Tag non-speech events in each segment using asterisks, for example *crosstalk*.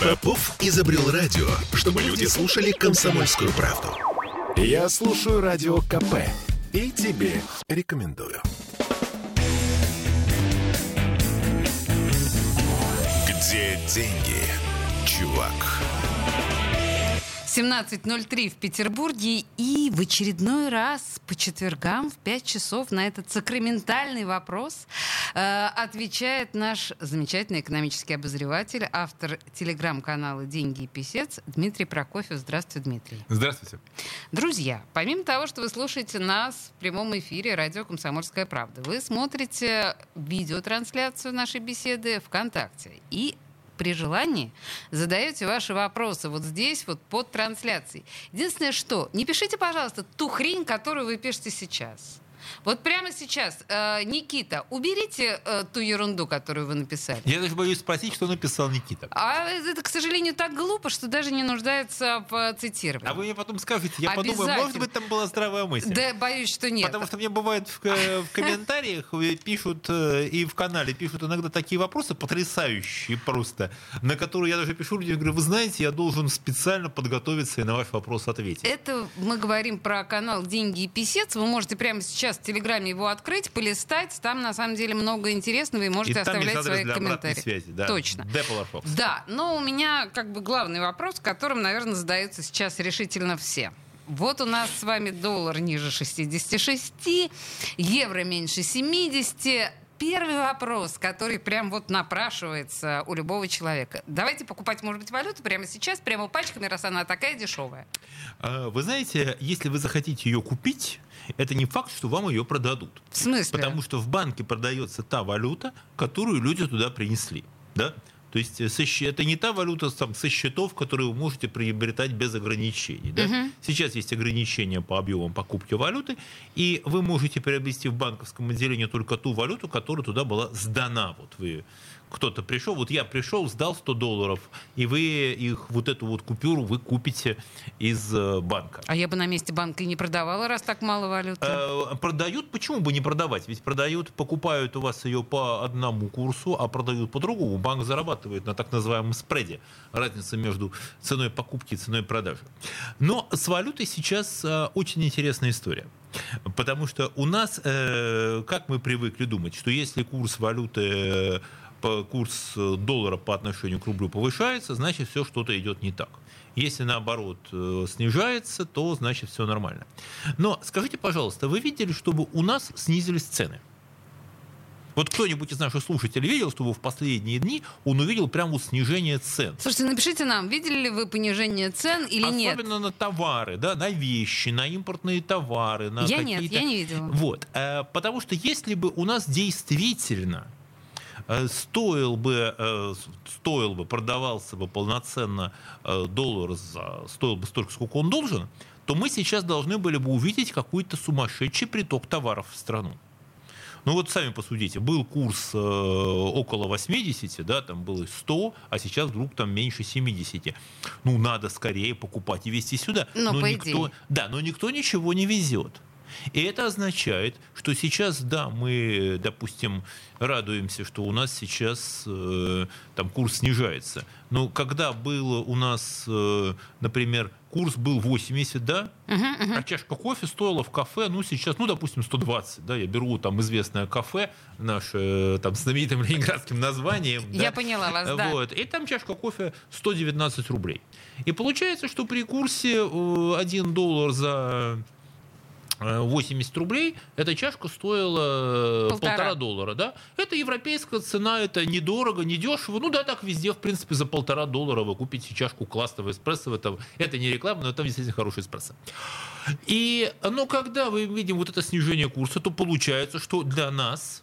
Попов изобрел радио, чтобы люди слушали комсомольскую правду. Я слушаю радио КП и тебе рекомендую. Где деньги, чувак? 17.03 в Петербурге и в очередной раз по четвергам в 5 часов на этот сакраментальный вопрос отвечает наш замечательный экономический обозреватель, автор телеграм-канала «Деньги и писец» Дмитрий Прокофьев. Здравствуйте, Дмитрий. Здравствуйте. Друзья, помимо того, что вы слушаете нас в прямом эфире радио «Комсомольская правда», вы смотрите видеотрансляцию нашей беседы ВКонтакте и при желании задаете ваши вопросы вот здесь, вот под трансляцией. Единственное, что не пишите, пожалуйста, ту хрень, которую вы пишете сейчас. Вот прямо сейчас, э, Никита, уберите э, ту ерунду, которую вы написали. Я даже боюсь спросить, что написал Никита. А это, к сожалению, так глупо, что даже не нуждается в цитировании. А вы мне потом скажете, я подумаю, может быть, там была здравая мысль. Да, боюсь, что нет. Потому что мне бывает в, в комментариях пишут э, и в канале пишут иногда такие вопросы потрясающие просто, на которые я даже пишу людям, говорю, вы знаете, я должен специально подготовиться и на ваш вопрос ответить. Это мы говорим про канал «Деньги и писец». Вы можете прямо сейчас в Телеграме его открыть, полистать. Там, на самом деле, много интересного, и можете и оставлять свои комментарии. Связи, да. Точно. Да, но у меня как бы главный вопрос, которым, наверное, задаются сейчас решительно все. Вот у нас с вами доллар ниже 66, евро меньше 70, первый вопрос, который прям вот напрашивается у любого человека. Давайте покупать, может быть, валюту прямо сейчас, прямо пачками, раз она такая дешевая. А, вы знаете, если вы захотите ее купить, это не факт, что вам ее продадут. В смысле? Потому что в банке продается та валюта, которую люди туда принесли. Да? То есть э, это не та валюта там, со счетов, которые вы можете приобретать без ограничений. Да? Угу. Сейчас есть ограничения по объемам покупки валюты, и вы можете приобрести в банковском отделении только ту валюту, которая туда была сдана. Вот вы кто-то пришел, вот я пришел, сдал 100 долларов, и вы их, вот эту вот купюру вы купите из э, банка. А я бы на месте банка и не продавала, раз так мало валюты. Э, продают, почему бы не продавать? Ведь продают, покупают у вас ее по одному курсу, а продают по другому. Банк зарабатывает на так называемом спреде. Разница между ценой покупки и ценой продажи. Но с валютой сейчас э, очень интересная история. Потому что у нас, как мы привыкли думать, что если курс валюты курс э, доллара по отношению к рублю повышается, значит все что-то идет не так. Если наоборот э, снижается, то значит все нормально. Но скажите, пожалуйста, вы видели, чтобы у нас снизились цены? Вот кто-нибудь из наших слушателей видел, чтобы в последние дни он увидел прямо снижение цен? Слушайте, напишите нам, видели ли вы понижение цен или Особенно нет? Особенно на товары, да, на вещи, на импортные товары, на я какие-то... нет, я не видела. Вот, э, потому что если бы у нас действительно стоил бы, э, стоил бы, продавался бы полноценно э, доллар за, стоил бы столько, сколько он должен, то мы сейчас должны были бы увидеть какой-то сумасшедший приток товаров в страну. Ну вот сами посудите, был курс э, около 80, да, там было 100, а сейчас вдруг там меньше 70. Ну надо скорее покупать и везти сюда. Но, но никто, идее. Да, но никто ничего не везет. И это означает, что сейчас, да, мы, допустим, радуемся, что у нас сейчас э, там курс снижается. Но когда было у нас, э, например, курс был 80, да, uh-huh, uh-huh. а чашка кофе стоила в кафе, ну, сейчас, ну, допустим, 120, да, я беру там известное кафе, наше, э, там, с знаменитым ленинградским названием. Я поняла вас, да. Вот, и там чашка кофе 119 рублей. И получается, что при курсе 1 доллар за 80 рублей, эта чашка стоила э, полтора, полтора доллара, да? Это европейская цена, это недорого, недешево. Ну да, так везде, в принципе, за полтора доллара вы купите чашку классного эспрессо. Это, это не реклама, но это действительно хороший эспрессо. И, но когда мы видим вот это снижение курса, то получается, что для нас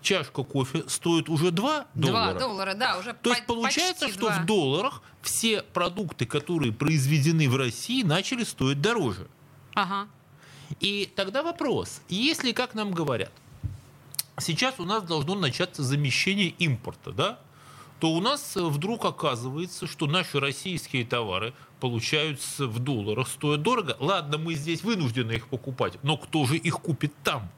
чашка кофе стоит уже 2 доллара. 2 доллара, да, уже То есть получается, что 2. в долларах все продукты, которые произведены в России, начали стоить дороже. Ага. И тогда вопрос, если, как нам говорят, сейчас у нас должно начаться замещение импорта, да, то у нас вдруг оказывается, что наши российские товары получаются в долларах, стоят дорого. Ладно, мы здесь вынуждены их покупать, но кто же их купит там?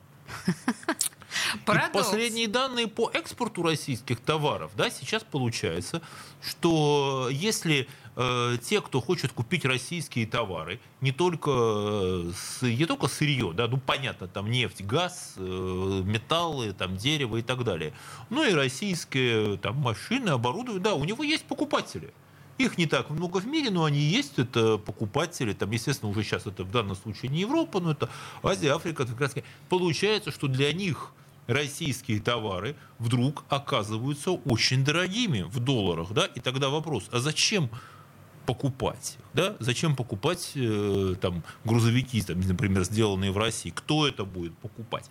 *laughs* последние данные по экспорту российских товаров, да, сейчас получается, что если э, те, кто хочет купить российские товары, не только, э, не только сырье, да, ну понятно, там нефть, газ, э, металлы, там дерево и так далее, но и российские там машины, оборудование, да, у него есть покупатели. Их не так много в мире, но они есть, это покупатели, там, естественно, уже сейчас это в данном случае не Европа, но это Азия, Африка, как раз получается, что для них российские товары вдруг оказываются очень дорогими в долларах, да, и тогда вопрос, а зачем покупать да? Зачем покупать э, там грузовики, там, например, сделанные в России? Кто это будет покупать?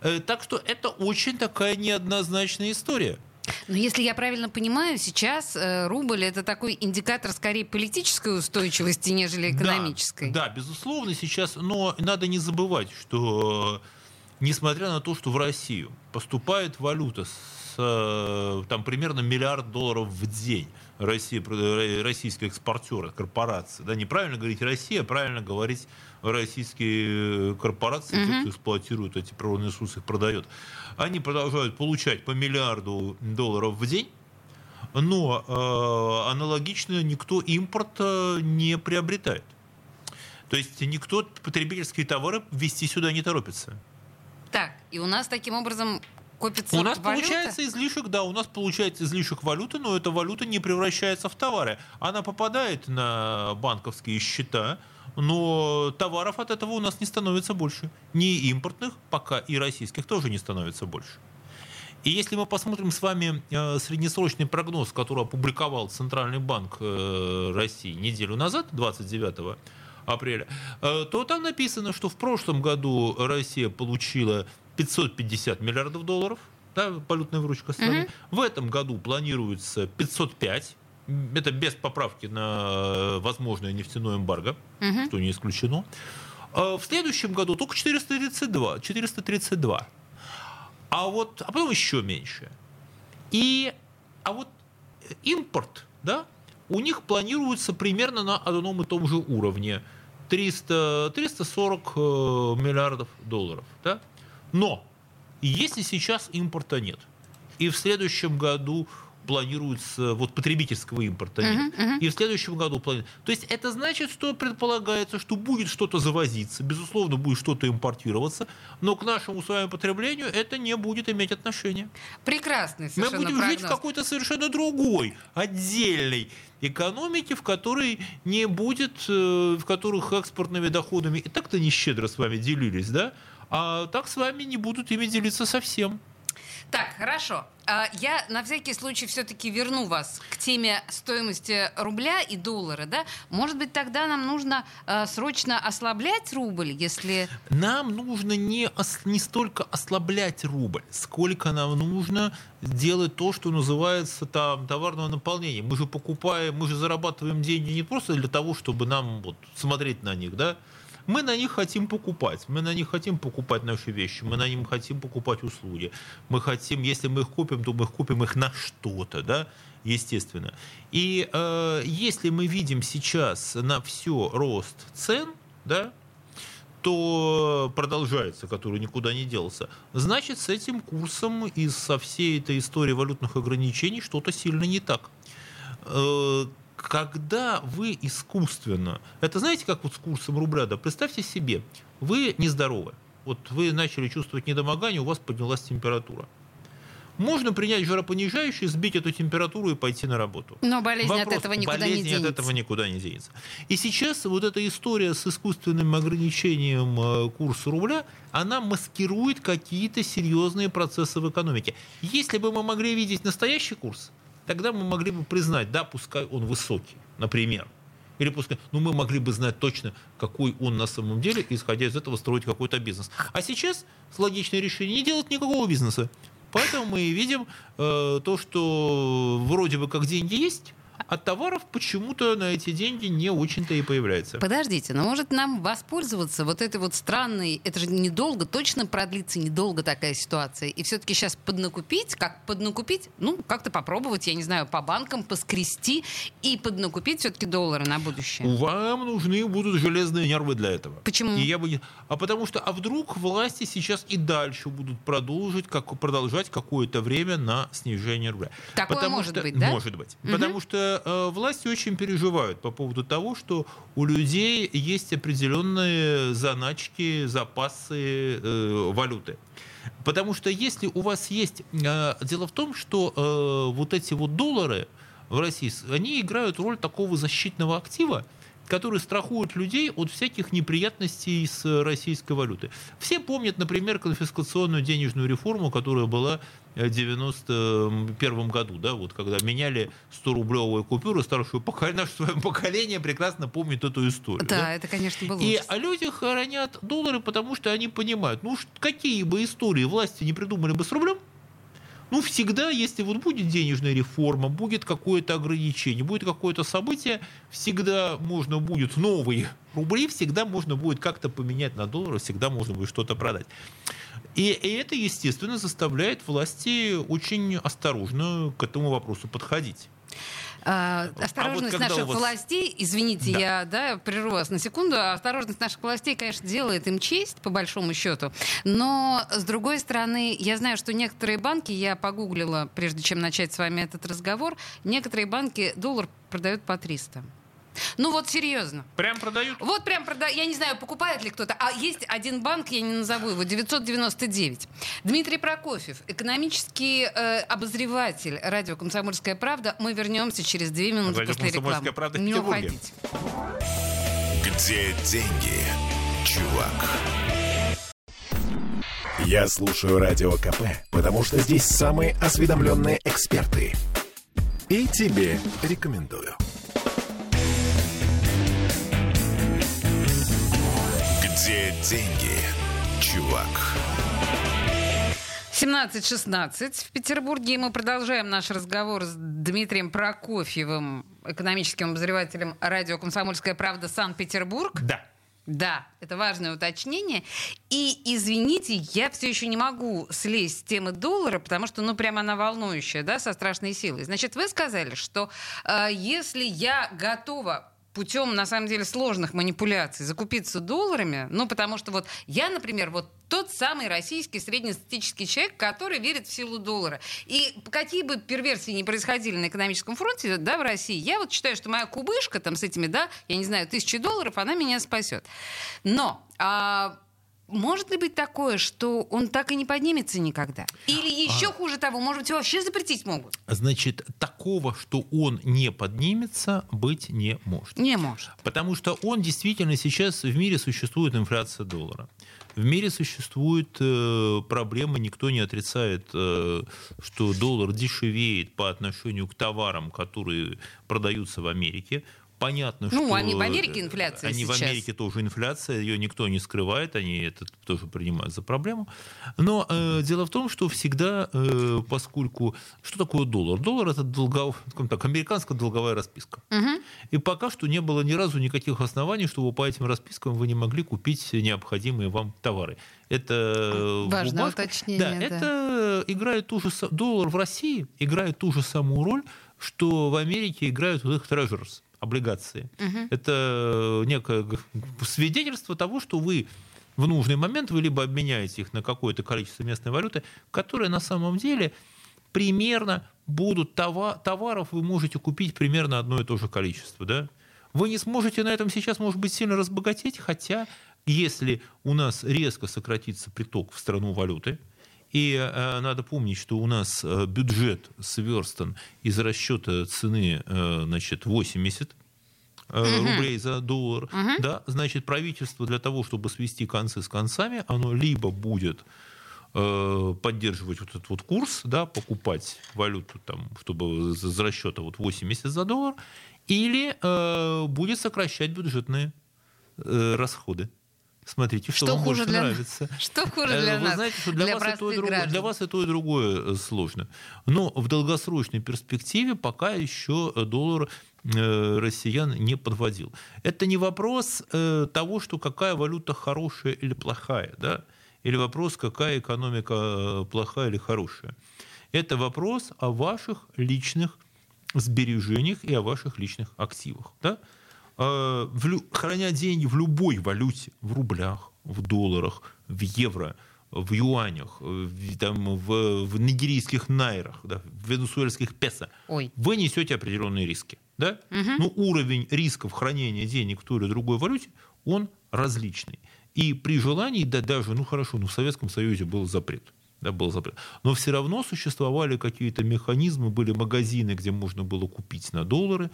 Э, так что это очень такая неоднозначная история. Но если я правильно понимаю, сейчас э, рубль это такой индикатор скорее политической устойчивости, нежели экономической. Да, да, безусловно, сейчас, но надо не забывать, что э, несмотря на то, что в Россию поступает валюта с э, там примерно миллиард долларов в день, Россия, э, российские экспортеры, корпорации, да, неправильно говорить Россия, а правильно говорить российские корпорации, mm-hmm. те, кто эксплуатирует эти природные ресурсы, их продает, они продолжают получать по миллиарду долларов в день, но э, аналогично никто импорт не приобретает. То есть никто потребительские товары ввести сюда не торопится. Так, и у нас таким образом копится У нас валюта? получается излишек, да, у нас получается излишек валюты, но эта валюта не превращается в товары. Она попадает на банковские счета, но товаров от этого у нас не становится больше. Ни импортных, пока и российских тоже не становится больше. И если мы посмотрим с вами э, среднесрочный прогноз, который опубликовал Центральный банк э, России неделю назад, 29 апреля, э, то там написано, что в прошлом году Россия получила 550 миллиардов долларов, да, валютная выручка страны. Угу. В этом году планируется 505 это без поправки на возможное нефтяное эмбарго, угу. что не исключено. А в следующем году только 432. 432. А вот, а потом еще меньше. И, а вот импорт, да, у них планируется примерно на одном и том же уровне. 300, 340 э, миллиардов долларов. Да? Но если сейчас импорта нет, и в следующем году планируется, вот потребительского импорта нет, uh-huh, uh-huh. и в следующем году планируется. То есть это значит, что предполагается, что будет что-то завозиться, безусловно, будет что-то импортироваться, но к нашему с вами потреблению это не будет иметь отношения. Прекрасный Мы будем прогноз. жить в какой-то совершенно другой, отдельной экономике, в которой не будет, э, в которых экспортными доходами и так-то не щедро с вами делились, да, а так с вами не будут ими делиться совсем. Так, хорошо. А, я на всякий случай все-таки верну вас к теме стоимости рубля и доллара, да? Может быть, тогда нам нужно э, срочно ослаблять рубль, если... Нам нужно не, не столько ослаблять рубль, сколько нам нужно делать то, что называется там товарного наполнения. Мы же покупаем, мы же зарабатываем деньги не просто для того, чтобы нам вот смотреть на них, да? Мы на них хотим покупать. Мы на них хотим покупать наши вещи. Мы на них хотим покупать услуги. Мы хотим, если мы их купим, то мы их купим их на что-то, да, естественно. И э, если мы видим сейчас на все рост цен, да, то продолжается, который никуда не делся, значит, с этим курсом и со всей этой историей валютных ограничений что-то сильно не так. Когда вы искусственно, это знаете, как вот с курсом рубля, да, представьте себе, вы нездоровы, вот вы начали чувствовать недомогание, у вас поднялась температура. Можно принять жаропонижающий, сбить эту температуру и пойти на работу. Но болезнь Вопрос, от этого никуда болезнь не денется. от этого никуда не денется. И сейчас вот эта история с искусственным ограничением э, курса рубля, она маскирует какие-то серьезные процессы в экономике. Если бы мы могли видеть настоящий курс, тогда мы могли бы признать, да, пускай он высокий, например. Или пускай, ну мы могли бы знать точно, какой он на самом деле, исходя из этого строить какой-то бизнес. А сейчас логичное решение не делать никакого бизнеса. Поэтому мы видим э, то, что вроде бы как деньги есть, а товаров почему-то на эти деньги не очень-то и появляется. Подождите, но может нам воспользоваться вот этой вот странной, это же недолго, точно продлится недолго такая ситуация, и все-таки сейчас поднакупить, как поднакупить, ну, как-то попробовать, я не знаю, по банкам поскрести и поднакупить все-таки доллары на будущее. Вам нужны будут железные нервы для этого. Почему? И я бы... А потому что, а вдруг власти сейчас и дальше будут продолжить, как, продолжать какое-то время на снижение рубля. Такое потому может что, быть, да? Может быть. Угу. Потому что э, власти очень переживают по поводу того, что у людей есть определенные заначки, запасы э, валюты. Потому что если у вас есть... Э, дело в том, что э, вот эти вот доллары в России, они играют роль такого защитного актива, который страхует людей от всяких неприятностей с российской валюты. Все помнят, например, конфискационную денежную реформу, которая была 91 году, да, вот когда меняли 100-рублевые купюры, старшее поколение, *laughs* наше свое поколение прекрасно помнит эту историю. Да, да? это, конечно, было И а люди хоронят доллары, потому что они понимают, ну, какие бы истории власти не придумали бы с рублем, ну, всегда, если вот будет денежная реформа, будет какое-то ограничение, будет какое-то событие, всегда можно будет новые рубли, всегда можно будет как-то поменять на доллары, всегда можно будет что-то продать. И, и это, естественно, заставляет власти очень осторожно к этому вопросу подходить. А, осторожность а вот наших вас... властей, извините, да. я да, прерву вас на секунду, осторожность наших властей, конечно, делает им честь, по большому счету, но, с другой стороны, я знаю, что некоторые банки, я погуглила, прежде чем начать с вами этот разговор, некоторые банки доллар продают по 300. Ну вот серьезно. Прям продают? Вот прям продают. Я не знаю, покупает ли кто-то. А есть один банк, я не назову его, 999. Дмитрий Прокофьев, экономический э, обозреватель радио «Комсомольская правда». Мы вернемся через две минуты радио после рекламы. правда не уходите. Где деньги, чувак? Я слушаю Радио КП, потому что здесь самые осведомленные эксперты. И тебе рекомендую. Где деньги, чувак? 17.16 в Петербурге. И мы продолжаем наш разговор с Дмитрием Прокофьевым, экономическим обозревателем радио «Комсомольская правда» Санкт-Петербург. Да. Да, это важное уточнение. И, извините, я все еще не могу слезть с темы доллара, потому что, ну, прямо она волнующая, да, со страшной силой. Значит, вы сказали, что э, если я готова путем, на самом деле, сложных манипуляций закупиться долларами, ну, потому что вот я, например, вот тот самый российский среднестатистический человек, который верит в силу доллара. И какие бы перверсии ни происходили на экономическом фронте, да, в России, я вот считаю, что моя кубышка там с этими, да, я не знаю, тысячи долларов, она меня спасет. Но а, может ли быть такое, что он так и не поднимется никогда? Или еще а... хуже того, может быть, его вообще запретить могут? Значит, такого, что он не поднимется, быть не может. Не может. Потому что он действительно сейчас в мире существует инфляция доллара. В мире существует э, проблема, никто не отрицает, э, что доллар дешевеет по отношению к товарам, которые продаются в Америке понятно, ну, что... Ну, они в Америке инфляция Они сейчас. в Америке тоже инфляция, ее никто не скрывает, они это тоже принимают за проблему. Но э, дело в том, что всегда, э, поскольку... Что такое доллар? Доллар — это долгов... так, американская долговая расписка. Угу. И пока что не было ни разу никаких оснований, чтобы по этим распискам вы не могли купить необходимые вам товары. Это Важное бумажка. уточнение. Да, да, это играет ту же... Доллар в России играет ту же самую роль, что в Америке играют вот их treasures облигации. Угу. Это некое свидетельство того, что вы в нужный момент вы либо обменяете их на какое-то количество местной валюты, которое на самом деле примерно будут товаров вы можете купить примерно одно и то же количество. Да? Вы не сможете на этом сейчас, может быть, сильно разбогатеть, хотя если у нас резко сократится приток в страну валюты, и э, надо помнить, что у нас э, бюджет сверстан из расчета цены э, значит, 80 угу. рублей за доллар. Угу. Да, значит, правительство для того, чтобы свести концы с концами, оно либо будет э, поддерживать вот этот вот курс, да, покупать валюту, там, чтобы из расчета вот 80 за доллар, или э, будет сокращать бюджетные э, расходы. Смотрите, что, Что вам хуже больше для- нравится. *laughs* Что хуже Э, для Вы нас? знаете, что для, для вас и то, и другое, для вас и то, и другое сложно. Но в долгосрочной перспективе пока еще э, доллар э, россиян не подводил. Это не вопрос того, что какая валюта хорошая или плохая, да? или вопрос, какая экономика плохая или хорошая. Это вопрос о ваших личных сбережениях и о ваших личных активах. Да? Э, в храня деньги в любой валюте, в рублях, в долларах, в евро, в юанях, э, в, там, в, в нигерийских найрах, да, в венесуэльских песо, Ой. вы несете определенные риски. Да? Ну, уровень рисков хранения денег в той или другой валюте, он различный. И при желании, да даже, ну хорошо, ну в Советском Союзе был запрет. Да, был запрет. Но все равно существовали какие-то механизмы, были магазины, где можно было купить на доллары,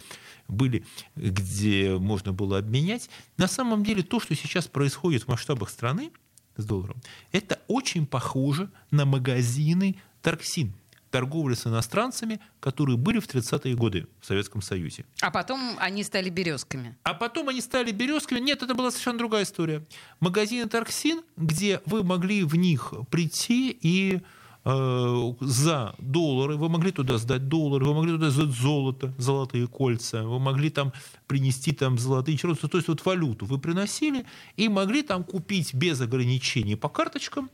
были, где можно было обменять. На самом деле то, что сейчас происходит в масштабах страны с долларом, это очень похоже на магазины Торксин, торговли с иностранцами, которые были в 30-е годы в Советском Союзе. А потом они стали березками. А потом они стали березками. Нет, это была совершенно другая история. Магазины Торксин, где вы могли в них прийти и э, за доллары, вы могли туда сдать доллары, вы могли туда сдать золото, золотые кольца, вы могли там принести там золотые черноты, то есть вот валюту вы приносили и могли там купить без ограничений по карточкам,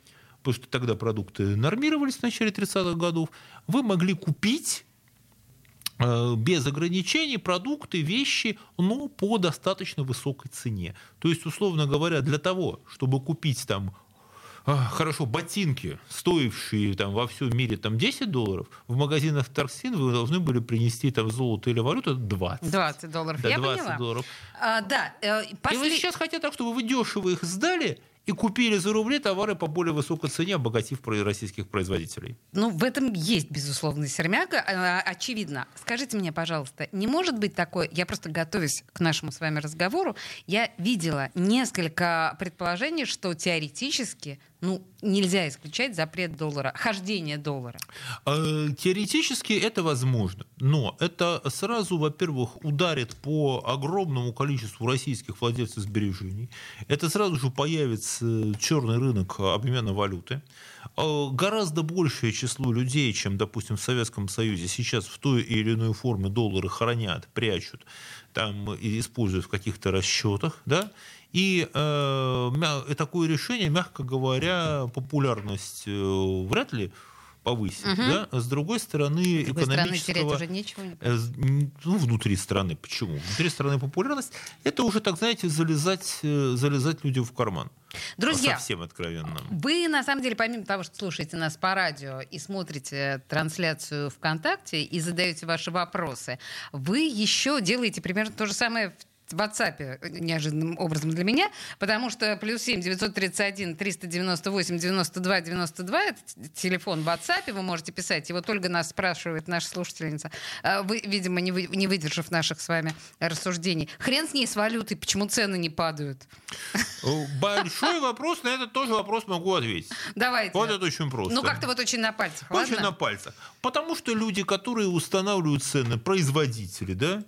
потому что тогда продукты нормировались в начале 30-х годов, вы могли купить э, без ограничений продукты, вещи, но по достаточно высокой цене. То есть, условно говоря, для того, чтобы купить там а, хорошо, ботинки, стоившие там, во всем мире там, 10 долларов, в магазинах Торксин вы должны были принести там, золото или валюту 20. 20 долларов. Да, Я 20 поняла. долларов. А, да, э, И после- вы сейчас хотите так, чтобы вы дешево их сдали и купили за рубли товары по более высокой цене, обогатив российских производителей. Ну, в этом есть, безусловно, сермяга, а, очевидно. Скажите мне, пожалуйста, не может быть такое, я просто готовясь к нашему с вами разговору, я видела несколько предположений, что теоретически, ну, нельзя исключать запрет доллара, хождение доллара. Э, Теоретически это возможно, но это сразу, во-первых, ударит по огромному количеству российских владельцев сбережений. Это сразу же появится черный рынок обмена валюты. Э, Гораздо большее число людей, чем, допустим, в Советском Союзе, сейчас в той или иной форме доллары хранят, прячут, там, используют в каких-то расчетах, да, и, э, и такое решение, мягко говоря, популярность э, вряд ли повысит. Мгм. Да? А С другой стороны, С другой стороны, терять экономического... уже нечего. не э, Ну, внутри страны. Почему? Внутри страны популярность это уже, так знаете, залезать, э, залезать людям в карман. Друзья, Совсем откровенно. Вы, на самом деле, помимо того, что слушаете нас по радио и смотрите трансляцию ВКонтакте и задаете ваши вопросы, вы еще делаете примерно то же самое в WhatsApp неожиданным образом для меня, потому что плюс 7 931 398 92 92 это телефон в WhatsApp, вы можете писать. И вот Ольга нас спрашивает, наша слушательница, э, вы, видимо, не, вы- не выдержав наших с вами рассуждений. Хрен с ней с валютой, почему цены не падают? Э, Большой вопрос, на этот тоже вопрос могу ответить. Давайте. Вот это очень просто. Ну, как-то вот очень на пальцах, Очень ладно? на пальцах. Потому что люди, которые устанавливают цены, производители, да,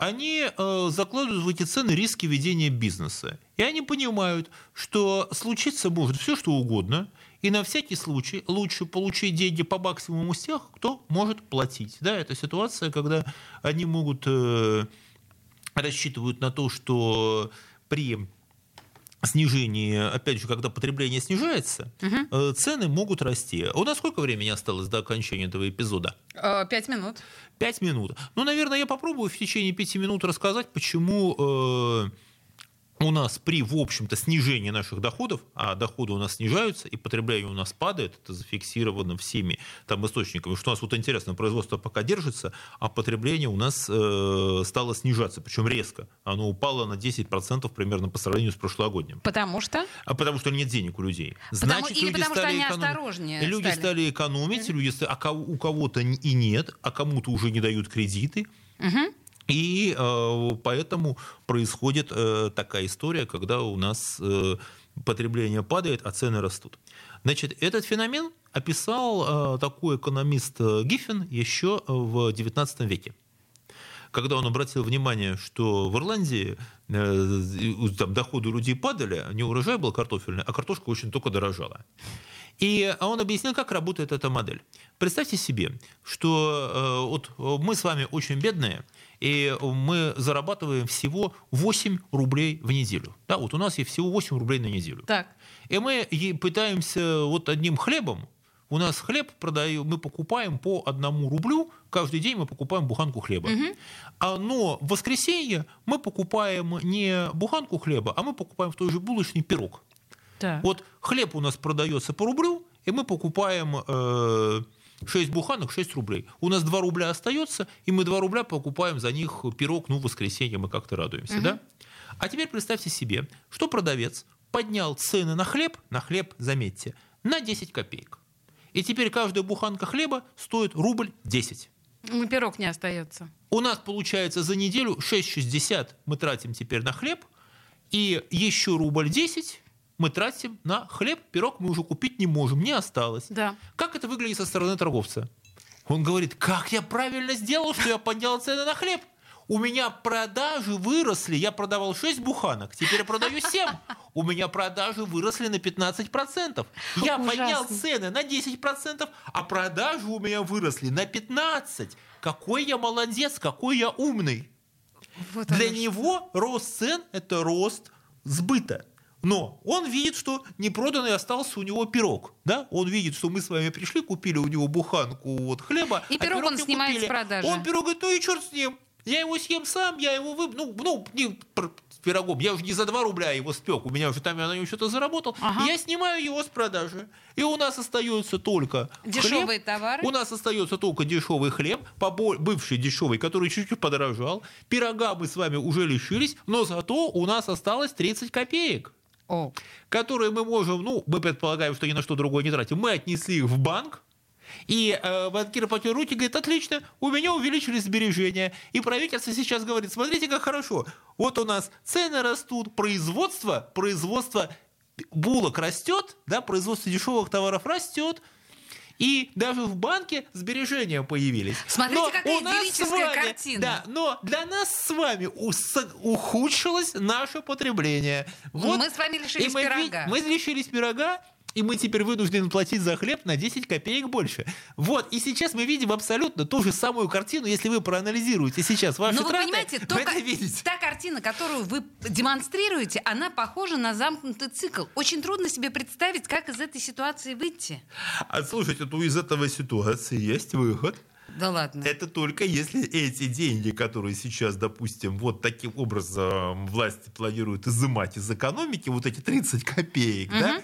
они э, закладывают в эти цены риски ведения бизнеса. И они понимают, что случиться может все, что угодно, и на всякий случай лучше получить деньги по максимуму с тех, кто может платить. Да, это ситуация, когда они могут э, рассчитывают на то, что при снижении, опять же, когда потребление снижается, э, цены могут расти. У нас сколько времени осталось до окончания этого эпизода? Э, Пять минут. Пять минут. Ну, наверное, я попробую в течение пяти минут рассказать, почему э, у нас при, в общем-то, снижении наших доходов, а доходы у нас снижаются, и потребление у нас падает, это зафиксировано всеми там источниками, что у нас вот интересно, производство пока держится, а потребление у нас э, стало снижаться, причем резко. Оно упало на 10% примерно по сравнению с прошлогодним. Потому что? А потому что нет денег у людей. Потому- Значит, или люди потому что стали они экономить. осторожнее Люди стали. стали экономить, люди ста- а у кого-то и нет, а кому-то уже не дают кредиты. Мгм. И э, поэтому происходит э, такая история, когда у нас э, потребление падает, а цены растут. Значит, этот феномен описал э, такой экономист э, Гиффин еще в XIX веке. когда он обратил внимание, что в Ирландии э, там, доходы людей падали, не урожай был картофельный, а картошка очень только дорожала. И он объяснил, как работает эта модель. Представьте себе, что э, вот мы с вами очень бедные, и мы зарабатываем всего 8 рублей в неделю. Да, вот у нас есть всего 8 рублей на неделю. Так. И мы пытаемся вот одним хлебом, у нас хлеб продаем, мы покупаем по одному рублю, каждый день мы покупаем буханку хлеба. Угу. А, но в воскресенье мы покупаем не буханку хлеба, а мы покупаем в той же булочной пирог. Так. Вот хлеб у нас продается по рублю, и мы покупаем э, 6 буханок, 6 рублей. У нас 2 рубля остается, и мы 2 рубля покупаем за них пирог, ну, в воскресенье мы как-то радуемся, угу. да? А теперь представьте себе, что продавец поднял цены на хлеб, на хлеб, заметьте, на 10 копеек. И теперь каждая буханка хлеба стоит рубль 10. Ну, пирог не остается. У нас получается за неделю 6,60 мы тратим теперь на хлеб, и еще рубль 10 мы тратим на хлеб, пирог мы уже купить не можем, не осталось. Да. Как это выглядит со стороны торговца? Он говорит, как я правильно сделал, что я поднял цены на хлеб? У меня продажи выросли, я продавал 6 буханок, теперь я продаю 7. У меня продажи выросли на 15%. Я Ужасно. поднял цены на 10%, а продажи у меня выросли на 15%. Какой я молодец, какой я умный. Вот Для него рост цен – это рост сбыта. Но он видит, что непроданный остался у него пирог. Да? Он видит, что мы с вами пришли, купили у него буханку вот хлеба. И а пирог, пирог он снимает купили. с продажи. Он пирог говорит, ну и черт с ним. Я его съем сам, я его вы... Ну, ну не с пирогом. Я уже не за 2 рубля его спек. У меня уже там я на него что-то заработал. Ага. Я снимаю его с продажи. И у нас остается только Дешевые хлеб. товары? У нас остается только дешевый хлеб, бывший дешевый, который чуть-чуть подорожал. Пирога мы с вами уже лишились, но зато у нас осталось 30 копеек. О. Которые мы можем, ну, мы предполагаем, что ни на что другое не тратим. Мы отнесли их в банк, и э, банкир потер руки, говорит, отлично, у меня увеличились сбережения. И правительство сейчас говорит, смотрите, как хорошо. Вот у нас цены растут, производство, производство булок растет, да, производство дешевых товаров растет, и даже в банке сбережения появились. Смотрите, но какая у нас с вами, картина. Да, но для нас с вами ухудшилось наше потребление. Вот, мы с вами лишились мы, пирога. Мы лишились пирога, и мы теперь вынуждены платить за хлеб на 10 копеек больше. Вот, и сейчас мы видим абсолютно ту же самую картину, если вы проанализируете сейчас ваши Но траты. вы понимаете, только та картина, которую вы демонстрируете, она похожа на замкнутый цикл. Очень трудно себе представить, как из этой ситуации выйти. А слушайте, ну из этого ситуации есть выход. Да ладно. Это только если эти деньги, которые сейчас, допустим, вот таким образом власти планируют изымать из экономики, вот эти 30 копеек, угу. да,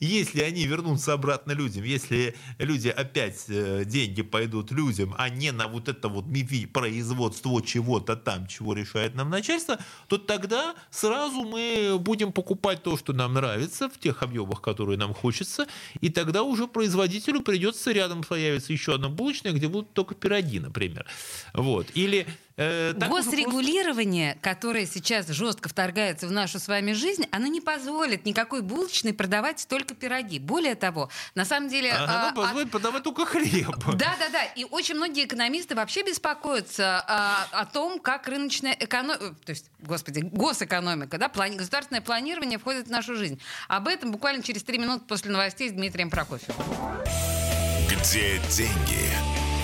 если они вернутся обратно людям, если люди опять э, деньги пойдут людям, а не на вот это вот МИФИ производство чего-то там, чего решает нам начальство, то тогда сразу мы будем покупать то, что нам нравится, в тех объемах, которые нам хочется, и тогда уже производителю придется рядом появится еще одна булочная, где будут будут только пироги, например. Вот. Или Э, Госрегулирование, просто... которое сейчас жестко вторгается в нашу с вами жизнь, оно не позволит никакой булочной продавать только пироги. Более того, на самом деле... Оно а, позволит а... продавать только хлеб. Да-да-да. И очень многие экономисты вообще беспокоятся а, о том, как рыночная экономика... То есть, господи, госэкономика, да, плани... государственное планирование входит в нашу жизнь. Об этом буквально через три минуты после новостей с Дмитрием Прокофьевым. Где деньги,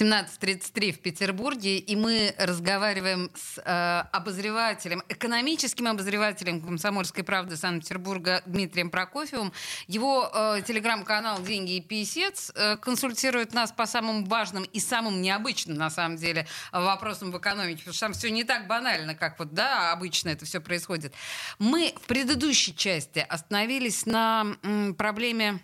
17.33 в Петербурге, и мы разговариваем с э, обозревателем, экономическим обозревателем «Комсомольской правды» Санкт-Петербурга Дмитрием Прокофьевым. Его э, телеграм-канал «Деньги и писец» э, консультирует нас по самым важным и самым необычным, на самом деле, вопросам в экономике, потому что там все не так банально, как вот, да, обычно это все происходит. Мы в предыдущей части остановились на м, проблеме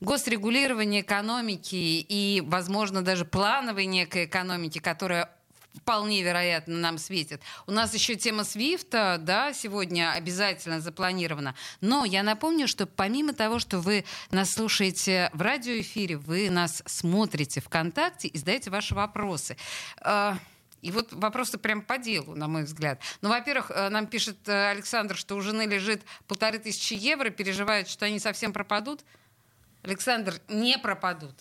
госрегулирование экономики и, возможно, даже плановой некой экономики, которая вполне вероятно нам светит. У нас еще тема Свифта, да, сегодня обязательно запланирована. Но я напомню, что помимо того, что вы нас слушаете в радиоэфире, вы нас смотрите ВКонтакте и задаете ваши вопросы. А, и вот вопросы прям по делу, на мой взгляд. Ну, во-первых, э, нам пишет э, Александр, что у жены лежит полторы тысячи евро, переживает, что они совсем пропадут. Александр, не пропадут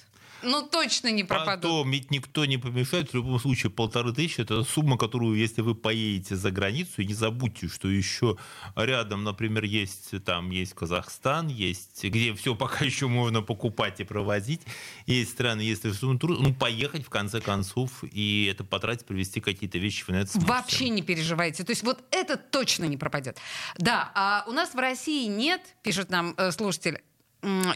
ну точно не пропадут. Потом ведь никто не помешает. В любом случае, полторы тысячи – это сумма, которую, если вы поедете за границу, и не забудьте, что еще рядом, например, есть там есть Казахстан, есть где все пока *laughs* еще можно покупать и провозить. Есть страны, если ну, поехать в конце концов и это потратить, привезти какие-то вещи, на это Вообще не переживайте. То есть вот это точно не пропадет. Да, а у нас в России нет, пишет нам э, слушатель,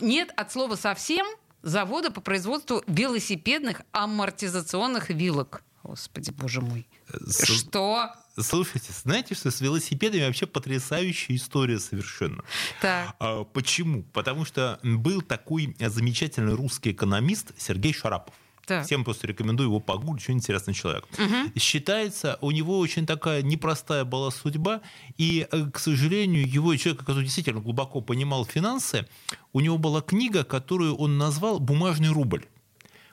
нет от слова совсем – завода по производству велосипедных амортизационных вилок. Господи, боже мой. С... Что? Слушайте, знаете, что с велосипедами вообще потрясающая история совершенно. Так. А, почему? Потому что был такой замечательный русский экономист Сергей Шарапов. Так. Всем просто рекомендую его погуглить, очень интересный человек. Угу. Считается, у него очень такая непростая была судьба, и, э, к сожалению, его человек, который действительно глубоко понимал финансы, у него была книга, которую он назвал «Бумажный рубль».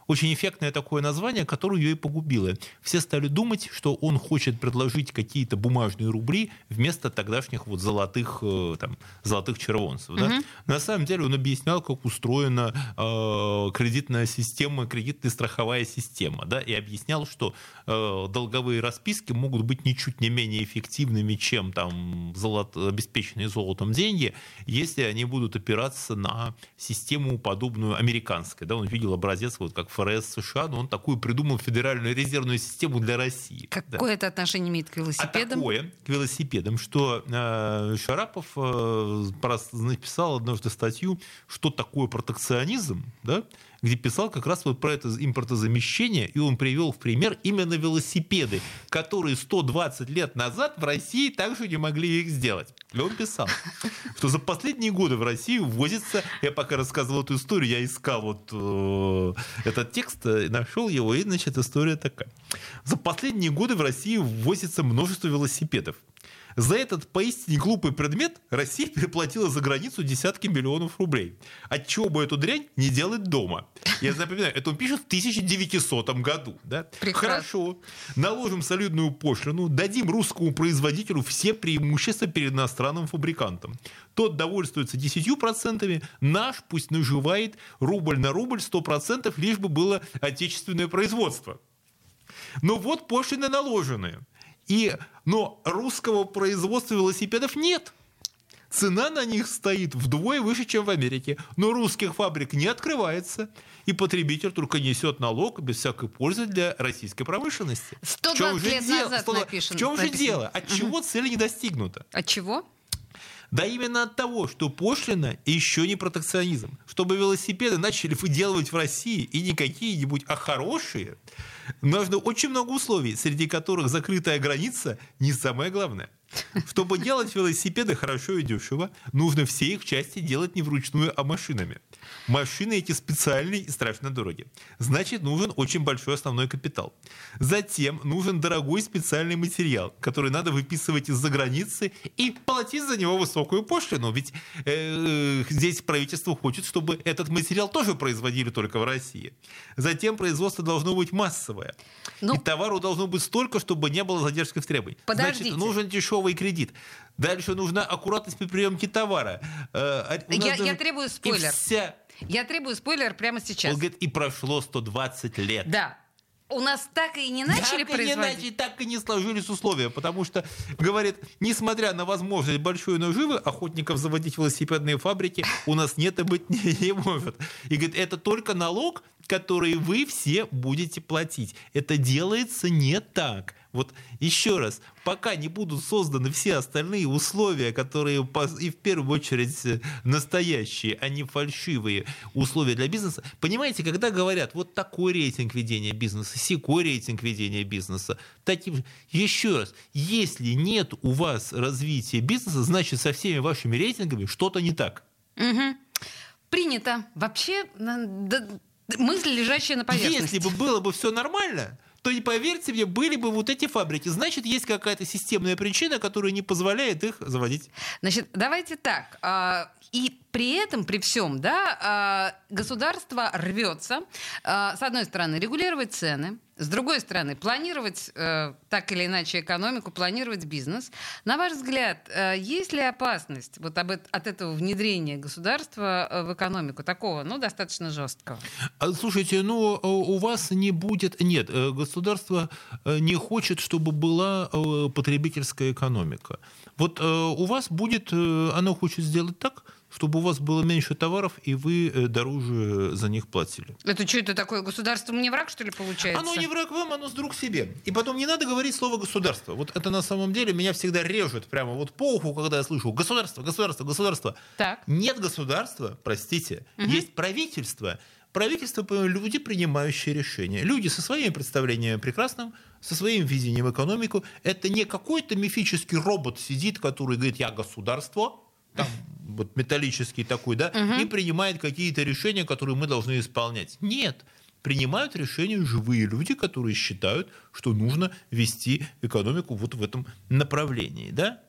Очень эффектное такое название, которое ее и погубило. Все стали думать, что он хочет предложить какие-то бумажные рубли вместо тогдашних вот золотых, э, там, золотых червонцев. Угу. Да? На самом деле он объяснял, как устроена э, кредитная система, кредитная страховая система. Да? И объяснял, что э, долговые расписки могут быть ничуть не менее эффективными, чем там, золот, обеспеченные золотом деньги, если они будут опираться на систему, подобную американской. Да? Он видел образец, вот как ФРС США, но он такую придумал федеральную резервную систему для России. Какое да. это отношение имеет к велосипедам? А такое, к велосипедам, что э, Шарапов э, написал однажды статью, что такое протекционизм, да, где писал как раз вот про это импортозамещение, и он привел в пример именно велосипеды, которые 120 лет назад в России также не могли их сделать. И он писал, что за последние годы в Россию ввозится, я пока рассказывал эту историю, я искал вот э, этот текст, э, нашел его, и, значит, история такая. За последние годы в Россию ввозится множество велосипедов. За этот поистине глупый предмет Россия переплатила за границу десятки миллионов рублей. Отчего бы эту дрянь не делать дома? Я напоминаю, это он пишет в 1900 году. Да? Хорошо. Наложим солидную пошлину, дадим русскому производителю все преимущества перед иностранным фабрикантом. Тот довольствуется 10%, наш пусть наживает рубль на рубль 100%, лишь бы было отечественное производство. Но вот пошлины наложены. И, но русского производства велосипедов нет. Цена на них стоит вдвое выше, чем в Америке. Но русских фабрик не открывается. И потребитель только несет налог без всякой пользы для российской промышленности. 120 лет дел... назад 100... напишем, В чем написано. же дело? От чего угу. цель не достигнута? От чего? Да именно от того, что пошлина еще не протекционизм. Чтобы велосипеды начали выделывать в России и не какие-нибудь, а хорошие, нужно очень много условий, среди которых закрытая граница не самое главное. Чтобы делать велосипеды хорошо и дешево, нужно все их части делать не вручную, а машинами. Машины эти специальные и страшно дорогие. Значит, нужен очень большой основной капитал. Затем нужен дорогой специальный материал, который надо выписывать из-за границы и платить за него высокую пошлину. Ведь э, здесь правительство хочет, чтобы этот материал тоже производили только в России. Затем производство должно быть массовое. Ну, и товару должно быть столько, чтобы не было задержки в требований. Подождите. Значит, нужен дешевый кредит. Дальше нужна аккуратность при приемке товара. Э, я, я требую спойлер. Вся... Я требую спойлер прямо сейчас. Он говорит, и прошло 120 лет. Да. У нас так и не начали так производить. И не начали, так и не сложились условия, потому что, говорит, несмотря на возможность большой наживы, охотников заводить велосипедные фабрики у нас нет и быть не, не может. И говорит, это только налог, который вы все будете платить. Это делается не так. Вот еще раз, пока не будут созданы все остальные условия, которые и в первую очередь э, настоящие, а не фальшивые условия для бизнеса. Понимаете, когда говорят, вот такой рейтинг ведения бизнеса, секой рейтинг ведения бизнеса, таким... Еще раз, если нет у вас развития бизнеса, значит со всеми вашими рейтингами что-то не так. Угу. Принято. Вообще, мысль, лежащая на поверхности. Если бы было бы все нормально, то поверьте мне, были бы вот эти фабрики. Значит, есть какая-то системная причина, которая не позволяет их заводить. Значит, давайте так. А, и при этом, при всем, да, а, государство рвется, а, с одной стороны, регулировать цены, с другой стороны, планировать э, так или иначе экономику, планировать бизнес. На ваш взгляд, э, есть ли опасность вот об, от этого внедрения государства э, в экономику, такого, ну, достаточно жесткого? А, слушайте, ну, у вас не будет... Нет, государство не хочет, чтобы была потребительская экономика. Вот у вас будет... Оно хочет сделать так, чтобы у вас было меньше товаров, и вы э, дороже за них платили. Это что это такое? Государство мне враг, что ли, получается? Оно не враг вам, оно с друг себе. И потом не надо говорить слово «государство». Вот это на самом деле меня всегда режет прямо вот по уху, когда я слышу «государство, государство, государство». Так. Нет государства, простите, угу. есть правительство. Правительство – люди, принимающие решения. Люди со своими представлениями прекрасным, со своим видением экономику. Это не какой-то мифический робот сидит, который говорит «я государство», там, вот металлический такой, да, угу. и принимает какие-то решения, которые мы должны исполнять. Нет, принимают решения живые люди, которые считают, что нужно вести экономику вот в этом направлении, да.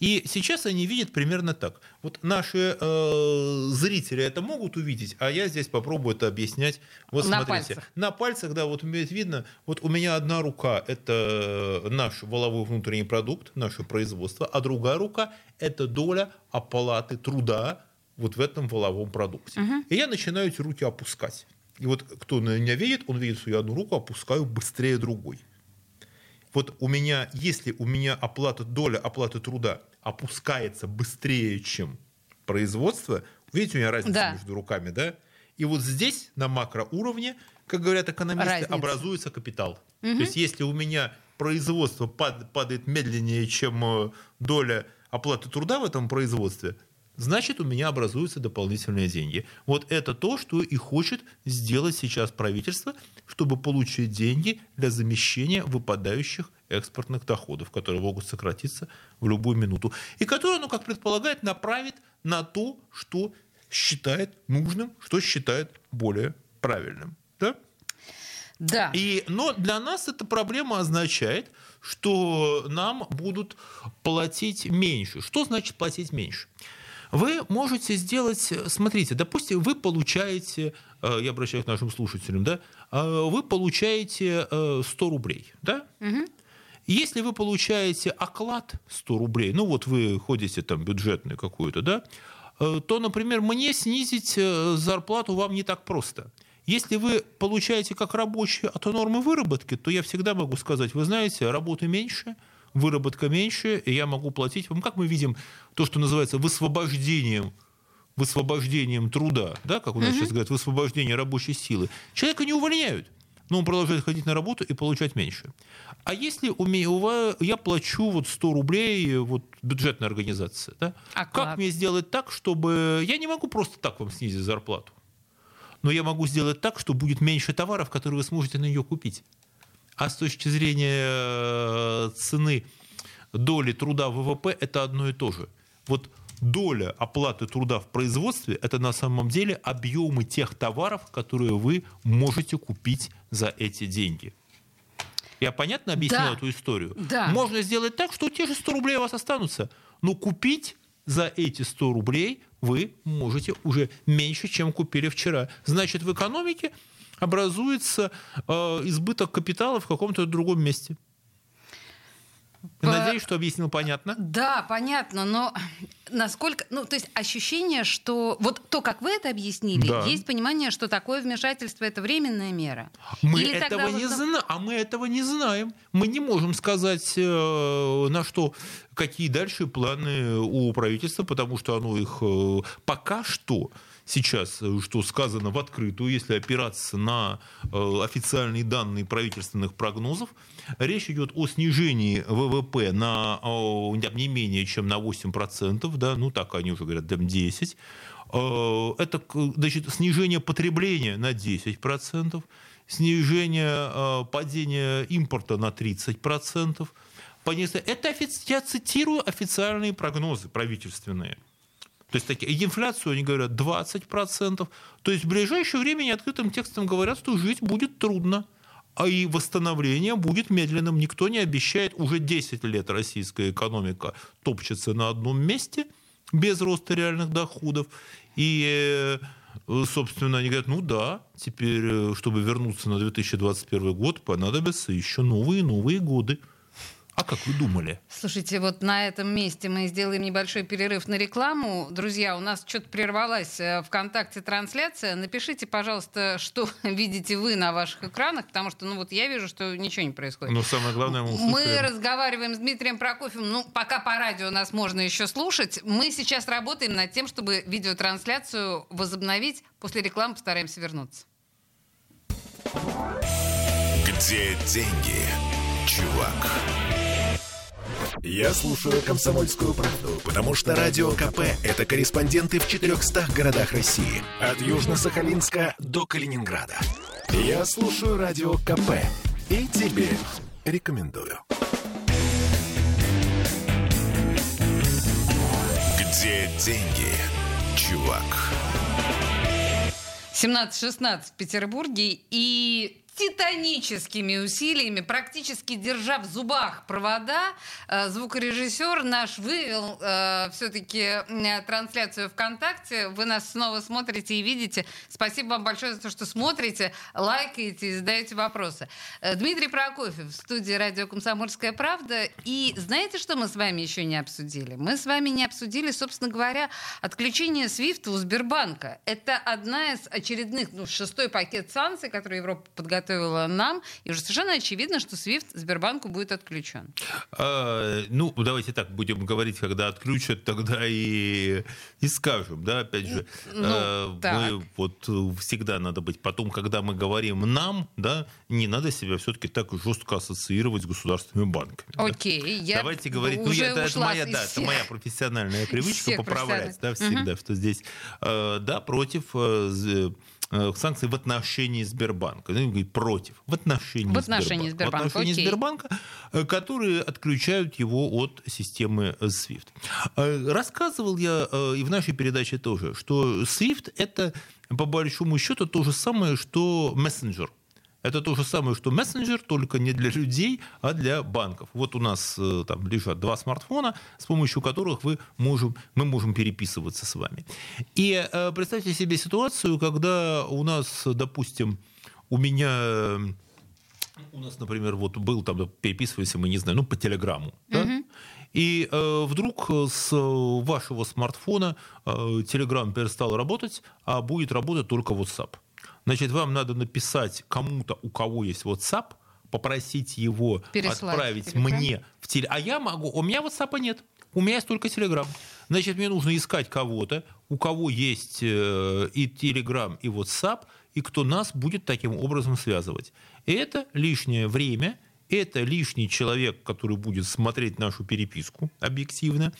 И сейчас они видят примерно так. Вот наши э, зрители это могут увидеть, а я здесь попробую это объяснять. Вот на смотрите, пальцах. на пальцах, да, вот видно, вот у меня одна рука это наш воловой внутренний продукт, наше производство, а другая рука это доля оплаты труда вот в этом воловом продукте. Угу. И я начинаю эти руки опускать. И вот кто на меня видит, он видит, что я одну руку опускаю быстрее другой вот у меня, если у меня оплата, доля оплаты труда опускается быстрее, чем производство, видите, у меня разница да. между руками, да? И вот здесь, на макроуровне, как говорят экономисты, разница. образуется капитал. Угу. То есть если у меня производство пад, падает медленнее, чем э, доля оплаты труда в этом производстве, значит, у меня образуются дополнительные деньги. Вот это то, что и хочет сделать сейчас правительство, чтобы получить деньги для замещения выпадающих экспортных доходов, которые могут сократиться в любую минуту. И которые, ну, как предполагает, направит на то, что считает нужным, что считает более правильным. Да? Да. И, но для нас эта проблема означает, что нам будут платить меньше. Что значит платить меньше? Вы можете сделать, смотрите, допустим, вы получаете, э, я обращаюсь к нашим слушателям, да, э, вы получаете 100 э, рублей, да? Угу. Если вы получаете оклад 100 рублей, ну вот вы ходите там бюджетный какую-то, да, то, например, мне снизить зарплату вам не так просто. Если вы получаете как рабочий от нормы выработки, то я всегда могу сказать, вы знаете, работы меньше – выработка меньше, и я могу платить вам, как мы видим, то, что называется высвобождением высвобождением труда, да, как у нас угу. сейчас говорят, высвобождение рабочей силы. Человека не увольняют, но он продолжает ходить на работу и получать меньше. А если у меня, я плачу вот 100 рублей, вот бюджетная организация, да, а как мне сделать так, чтобы... Я не могу просто так вам снизить зарплату, но я могу сделать так, что будет меньше товаров, которые вы сможете на нее купить. А с точки зрения э, цены доли труда ВВП это одно и то же. Вот доля оплаты труда в производстве – это на самом деле объемы тех товаров, которые вы можете купить за эти деньги. Я понятно объяснил да. эту историю? Да. Можно сделать так, что те же 100 рублей у вас останутся, но купить за эти 100 рублей вы можете уже меньше, чем купили вчера. Значит, в экономике образуется э, избыток капитала в каком-то другом месте. По... Надеюсь, что объяснил понятно. Да, понятно, но насколько, ну, то есть ощущение, что вот то, как вы это объяснили, да. есть понимание, что такое вмешательство это временная мера. Мы Или этого не вот... знаем, а мы этого не знаем. Мы не можем сказать, э, на что, какие дальше планы у правительства, потому что оно их э, пока что сейчас, э, что сказано в открытую, если опираться на э, официальные данные правительственных прогнозов, речь идет о снижении ВВП на не менее чем на 8%, да, ну так они уже говорят, там 10%. Э, это значит, снижение потребления на 10%, снижение падения импорта на 30%. Это я цитирую официальные прогнозы правительственные. То есть такие, инфляцию, они говорят, 20%. То есть в ближайшее время открытым текстом говорят, что жить будет трудно. а и восстановление будет медленным. Никто не обещает. Уже 10 лет российская экономика топчется на одном месте без роста реальных доходов. И, э, собственно, они говорят, ну да, теперь, э, чтобы вернуться на 2021 год, понадобятся еще новые и новые годы. А как вы думали? Слушайте, вот на этом месте мы сделаем небольшой перерыв на рекламу. Друзья, у нас что-то прервалась э, ВКонтакте трансляция. Напишите, пожалуйста, что *laughs* видите вы на ваших экранах, потому что, ну вот я вижу, что ничего не происходит. Но самое главное, мы услышали... Мы разговариваем с Дмитрием Прокофьевым. Ну, пока по радио нас можно еще слушать. Мы сейчас работаем над тем, чтобы видеотрансляцию возобновить. После рекламы постараемся вернуться. Где деньги, чувак? Я слушаю «Комсомольскую правду», потому что «Радио КП» — это корреспонденты в 400 городах России. От Южно-Сахалинска до Калининграда. Я слушаю «Радио КП» и тебе рекомендую. Где деньги, чувак? 17-16 в Петербурге и титаническими усилиями, практически держа в зубах провода, э, звукорежиссер наш вывел э, все-таки трансляцию ВКонтакте. Вы нас снова смотрите и видите. Спасибо вам большое за то, что смотрите, лайкаете и задаете вопросы. Э, Дмитрий Прокофьев в студии радио «Комсомольская правда». И знаете, что мы с вами еще не обсудили? Мы с вами не обсудили, собственно говоря, отключение Свифта у Сбербанка. Это одна из очередных, ну, шестой пакет санкций, который Европа подготовила подготовила нам, и уже совершенно очевидно, что SWIFT Сбербанку будет отключен. А, ну, давайте так будем говорить, когда отключат, тогда и, и скажем, да, опять же, ну, а, мы вот всегда надо быть, потом, когда мы говорим нам, да, не надо себя все-таки так жестко ассоциировать с государственными банками. Окей, да. я Давайте говорить, ну, я, это, моя, да, это моя профессиональная привычка поправлять, да, всегда, угу. что здесь, э, да, против Э, санкции в отношении Сбербанка. Ну, говорит, против. В отношении, в отношении Сбербанка. В отношении Окей. Сбербанка, э, которые отключают его от системы SWIFT. Э, рассказывал я и в нашей передаче тоже, что SWIFT это по большому счету то же самое, что мессенджер – это то же самое, что мессенджер, только не для людей, а для банков. Вот у нас э, там лежат два смартфона, с помощью которых вы можем, мы можем переписываться с вами. И э, представьте себе ситуацию, когда у нас, допустим, у меня у нас, например, вот был там, переписываемся мы, не знаю, ну, по телеграмму, да? И э, вдруг с вашего смартфона э, Telegram перестал работать, а будет работать только WhatsApp. Значит, вам надо написать кому-то, у кого есть WhatsApp, попросить его Переслать отправить телеграм. мне в теле. А я могу, у меня WhatsApp нет. У меня есть только Telegram. Значит, мне нужно искать кого-то, у кого есть э, и Telegram, и WhatsApp, и кто нас будет таким образом связывать. Это лишнее время, это лишний человек, который будет смотреть нашу переписку объективно,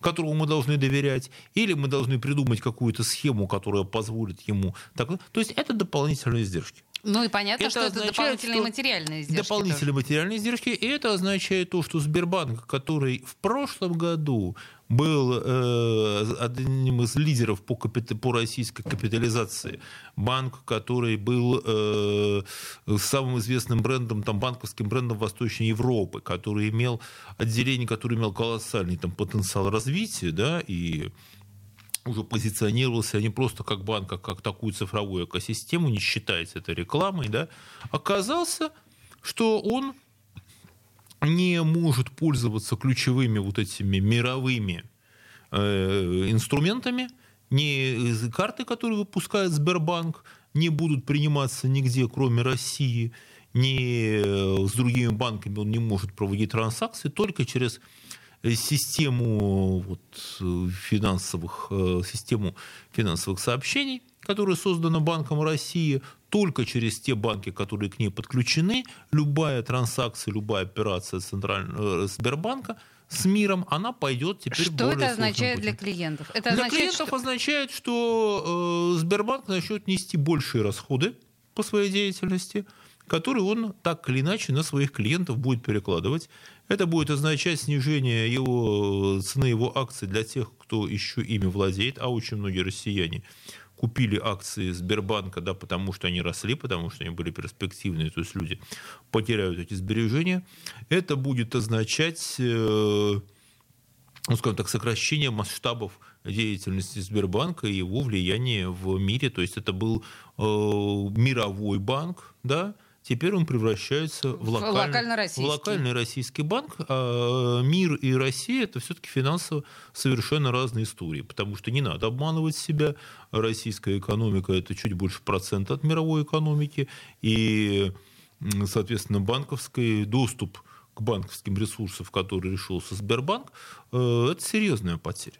которому мы должны доверять, или мы должны придумать какую-то схему, которая позволит ему... Так, то есть это дополнительные издержки. Ну и понятно, это что это дополнительные что материальные издержки. Дополнительные тоже. материальные издержки. И это означает то, что Сбербанк, который в прошлом году был э, одним из лидеров по, капит... по российской капитализации. Банк, который был э, самым известным брендом, там, банковским брендом Восточной Европы, который имел отделение, который имел колоссальный там, потенциал развития, да, и уже позиционировался не просто как банк, а как такую цифровую экосистему, не считается это рекламой, да, оказался, что он не может пользоваться ключевыми вот этими мировыми э, инструментами, не карты, которые выпускает Сбербанк, не будут приниматься нигде, кроме России, ни с другими банками он не может проводить транзакции, только через систему вот, финансовых, э, систему финансовых сообщений, которая создана Банком России, только через те банки, которые к ней подключены, любая транзакция, любая операция Центрального э, Сбербанка с миром, она пойдет теперь Что это означает для клиентов? Это для означает, клиентов что... означает, что э, Сбербанк начнет нести большие расходы по своей деятельности, которые он так или иначе на своих клиентов будет перекладывать. Это будет означать снижение его, цены его акций для тех, кто еще ими владеет, а очень многие россияне купили акции Сбербанка, да, потому что они росли, потому что они были перспективные, то есть люди потеряют эти сбережения, это будет означать, э, ну, скажем так, сокращение масштабов деятельности Сбербанка и его влияния в мире. То есть это был э, мировой банк, да, теперь он превращается в, локальный, локально-российский. в локальный российский банк. А мир и Россия это все-таки финансово совершенно разные истории, потому что не надо обманывать себя. Российская экономика это чуть больше процента от мировой экономики, и, соответственно, банковский доступ к банковским ресурсам, который решился Сбербанк, э, это серьезная потеря.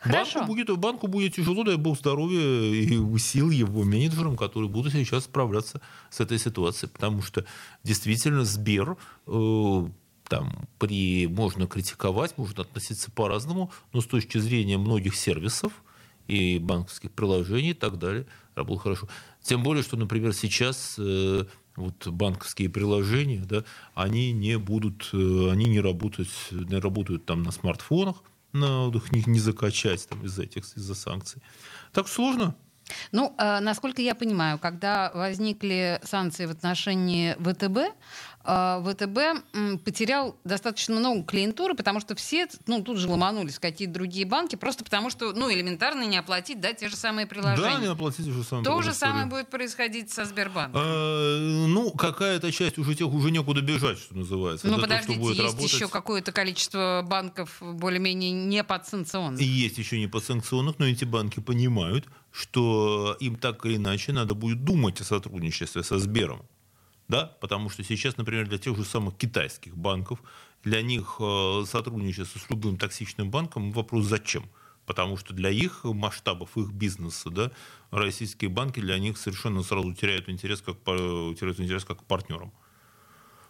Хорошо. Банку будет, банку будет тяжело, дай бог здоровья и сил его менеджерам, которые будут сейчас справляться с этой ситуацией. Потому что действительно Сбер э, там при, можно критиковать, можно относиться по-разному, но с точки зрения многих сервисов и банковских приложений и так далее, работал хорошо. Тем более, что, например, сейчас э, вот банковские приложения, да, они не будут, э, они не работают, не работают там на смартфонах, на их не закачать там, из-за этих из-за санкций. Так сложно. Ну, э, насколько я понимаю, когда возникли санкции в отношении ВТБ, ВТБ м, потерял достаточно много клиентуры, потому что все ну, тут же ломанулись в какие-то другие банки, просто потому что ну, элементарно не оплатить да, те же самые приложения. Да, не оплатить же самое. То же самое будет происходить со Сбербанком. А, ну, какая-то часть уже тех уже некуда бежать, что называется. Ну, то, подождите, будет есть работать. еще какое-то количество банков более-менее не подсанкционных. И есть еще не подсанкционных, но эти банки понимают, что им так или иначе надо будет думать о сотрудничестве со Сбером. Да? Потому что сейчас, например, для тех же самых китайских банков, для них э, сотрудничество с любым токсичным банком вопрос зачем? Потому что для их масштабов, их бизнеса, да, российские банки для них совершенно сразу теряют интерес как, теряют интерес как к партнерам.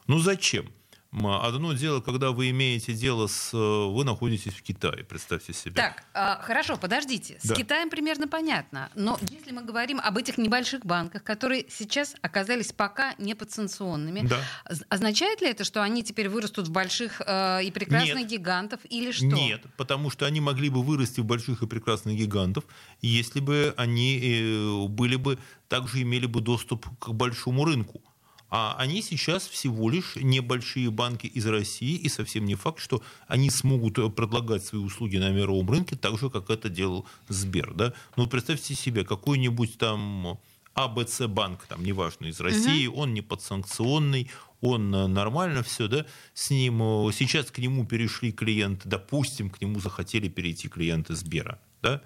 Ну зачем? Одно дело, когда вы имеете дело с... э, Вы находитесь в Китае, представьте себе. Так, а, хорошо, подождите. С Да. Китаем примерно понятно. Но если мы говорим об этих небольших банках, которые сейчас оказались пока не подсанкционными, Да. означает ли это, что они теперь вырастут в больших э, и прекрасных Нет. гигантов или что? Нет, потому что они могли бы вырасти в больших и прекрасных гигантов, если бы они э, были бы, также имели бы доступ к большому рынку. А они сейчас всего лишь небольшие банки из России, и совсем не факт, что они смогут э, предлагать свои услуги на мировом рынке так же, как это делал Сбер. Да? Ну, представьте себе, какой-нибудь там АБЦ банк, там, неважно, из России, он не подсанкционный, он э, нормально все, да, с ним, э, сейчас к нему перешли клиенты, допустим, к нему захотели перейти клиенты Сбера, да,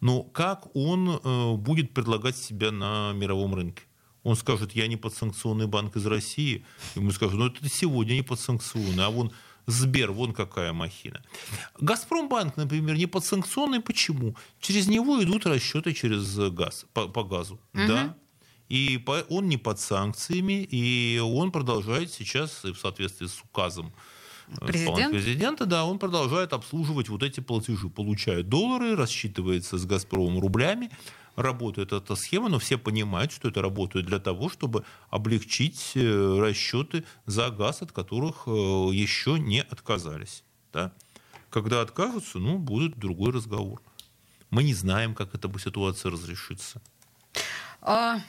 но как он будет предлагать себя на мировом рынке? Он скажет, я не подсанкционный банк из России. Ему скажут, ну это сегодня не подсанкционный, а вон Сбер, вон какая махина. Газпромбанк, например, не подсанкционный. Почему? Через него идут расчеты через газ, по, по газу. Да? И по- он не под санкциями, и он продолжает сейчас, и в соответствии с указом э, Президент? президента, да, он продолжает обслуживать вот эти платежи. Получает доллары, рассчитывается с «Газпромом» рублями. Работает эта схема, но все понимают, что это работает для того, чтобы облегчить э, расчеты за газ, от которых э, еще не отказались. Да? Когда откажутся, ну, будет другой разговор. Мы не знаем, как эта ситуация разрешится. А,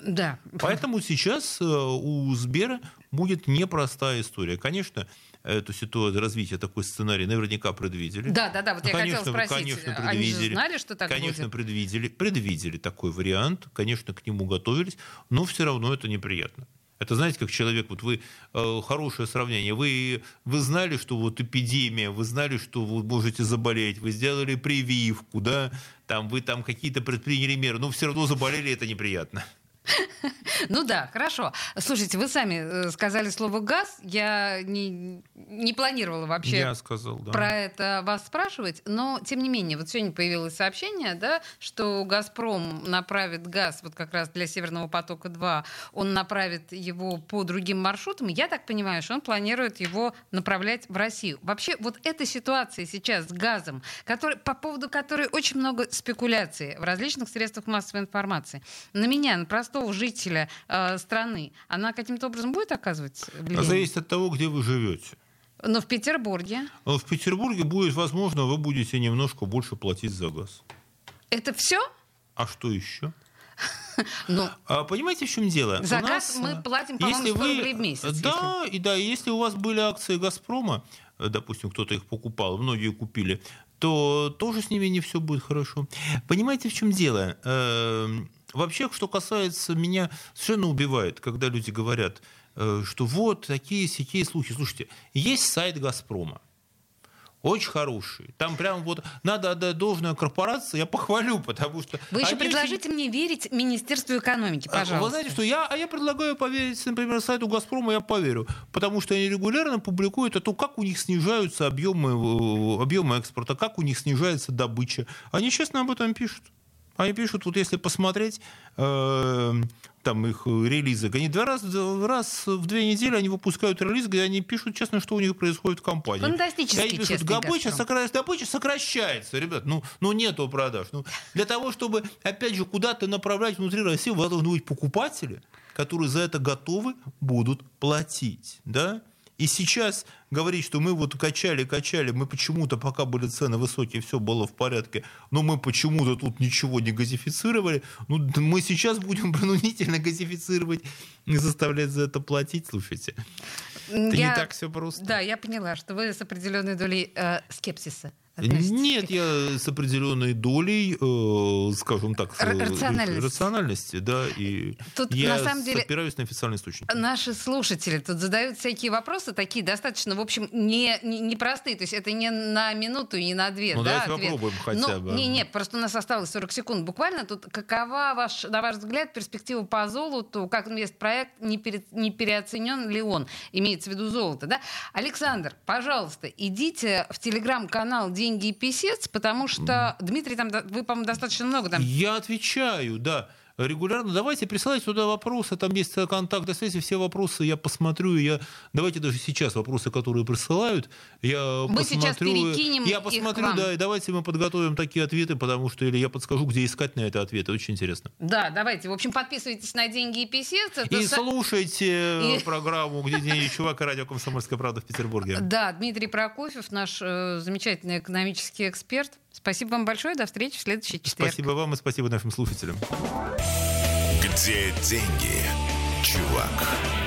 да. Поэтому сейчас э, у Сбера будет непростая история. Конечно, эту ситуацию, развитие такой сценарий наверняка предвидели. Да, да, да. Вот я Ну, хотела конечно, спросить, конечно, они же предвидели. знали, что так Конечно, будет? предвидели, предвидели такой вариант, конечно, к нему готовились, но все равно это неприятно. Это знаете, как человек, вот вы, э, хорошее сравнение, вы, вы знали, что вот эпидемия, вы знали, что вы можете заболеть, вы сделали прививку, да, там вы там какие-то предприняли меры, но все равно заболели, это неприятно. *laughs* Ну да, хорошо. Слушайте, вы сами э, сказали слово газ. Я не, не планировала вообще Я сказал, да. про это вас спрашивать, но тем не менее, вот сегодня появилось сообщение, да, что Газпром направит газ вот как раз для Северного потока 2, он направит его по другим маршрутам. Я так понимаю, что он планирует его направлять в Россию. Вообще, вот эта ситуация сейчас с газом, который, по поводу которой очень много спекуляций в различных средствах массовой информации, на меня, на простого жителя э, страны, она каким-то образом будет оказывать влияние? Зависит от того, где вы живете. Но в Петербурге. В Петербурге будет, возможно, вы будете немножко больше платить за газ. Это все? А что еще? *laughs* Ну, А, понимаете, в чем дело? За У газ нас, мы э, платим, по-моему, если 100 вы- рублей в месяц, Да, и да, если у вас были акции «Газпрома», э, допустим, кто-то их покупал, многие купили, то тоже с ними не все будет хорошо. Понимаете, в чем дело? Вообще, что касается меня, совершенно убивает, когда люди говорят, э, что вот такие сякие слухи. Слушайте, есть сайт «Газпрома», очень хороший. Там прям вот надо отдать должное корпорации, я похвалю, потому что... вы еще они очень- предложите мне верить Министерству экономики, а, пожалуйста. Вы знаете, что я, а я предлагаю поверить, например, сайту «Газпрома», я поверю, потому что они регулярно публикуют о том, как у них снижаются объемы, э, объемы экспорта, как у них снижается добыча. Они честно об этом пишут. Они пишут, вот если посмотреть э, там их релизы, они два раза, раз в две недели они выпускают релиз, где они пишут честно, что у них происходит в компании. Фантастически они пишут, добыча, сокра- добыча сокращается, ребят, ну, ну нету продаж. Ну, для того, чтобы, опять же, куда-то направлять внутри России, у вас должны быть покупатели, которые за это готовы будут платить, да? И сейчас говорить, что мы вот качали, качали, мы почему-то, пока были цены высокие, все было в порядке, но мы почему-то тут ничего не газифицировали, ну, мы сейчас будем *laughs* принудительно газифицировать и заставлять за это платить, слушайте. Это Я- не так все просто. Да, я поняла, что вы с определенной долей э, скепсиса Нет, я с определенной долей, э, скажем так, Р- рациональности. рациональности, да, и Тут, я на самом деле, опираюсь на официальный источник. Наши слушатели тут задают всякие вопросы, такие достаточно, в общем, не, не, непростые. То есть это не на минуту и не на две. Ну, да, давайте ответ. попробуем хотя Ну, бы. Не, не, просто у нас осталось 40 секунд. Буквально тут какова, ваш, на ваш взгляд, перспектива по золоту? Как инвестпроект, не, пере- не переоценен ли он? Имеется в виду золото, да? Александр, пожалуйста, идите в телеграм-канал «Деньги и писец», потому что, Дмитрий, там, вы, по-моему, достаточно много там Я отвечаю, да. Регулярно давайте присылайте туда вопросы, там есть контакты связи, все вопросы я посмотрю, я давайте даже сейчас вопросы, которые присылают, я Мы сейчас посмотрю, перекинем я посмотрю, да, и давайте мы подготовим такие ответы, потому что или я подскажу, где искать на это ответы, очень интересно. Да, давайте. В общем, подписывайтесь на «Деньги и писец». Это И са- слушайте И- программу «Где деньги чувак» и радио «Комсомольская правда» в Петербурге. Да, Дмитрий Прокофьев, наш э, замечательный экономический эксперт. Спасибо вам большое. До встречи в следующий четверг. Спасибо вам и спасибо нашим слушателям. Где деньги, чувак?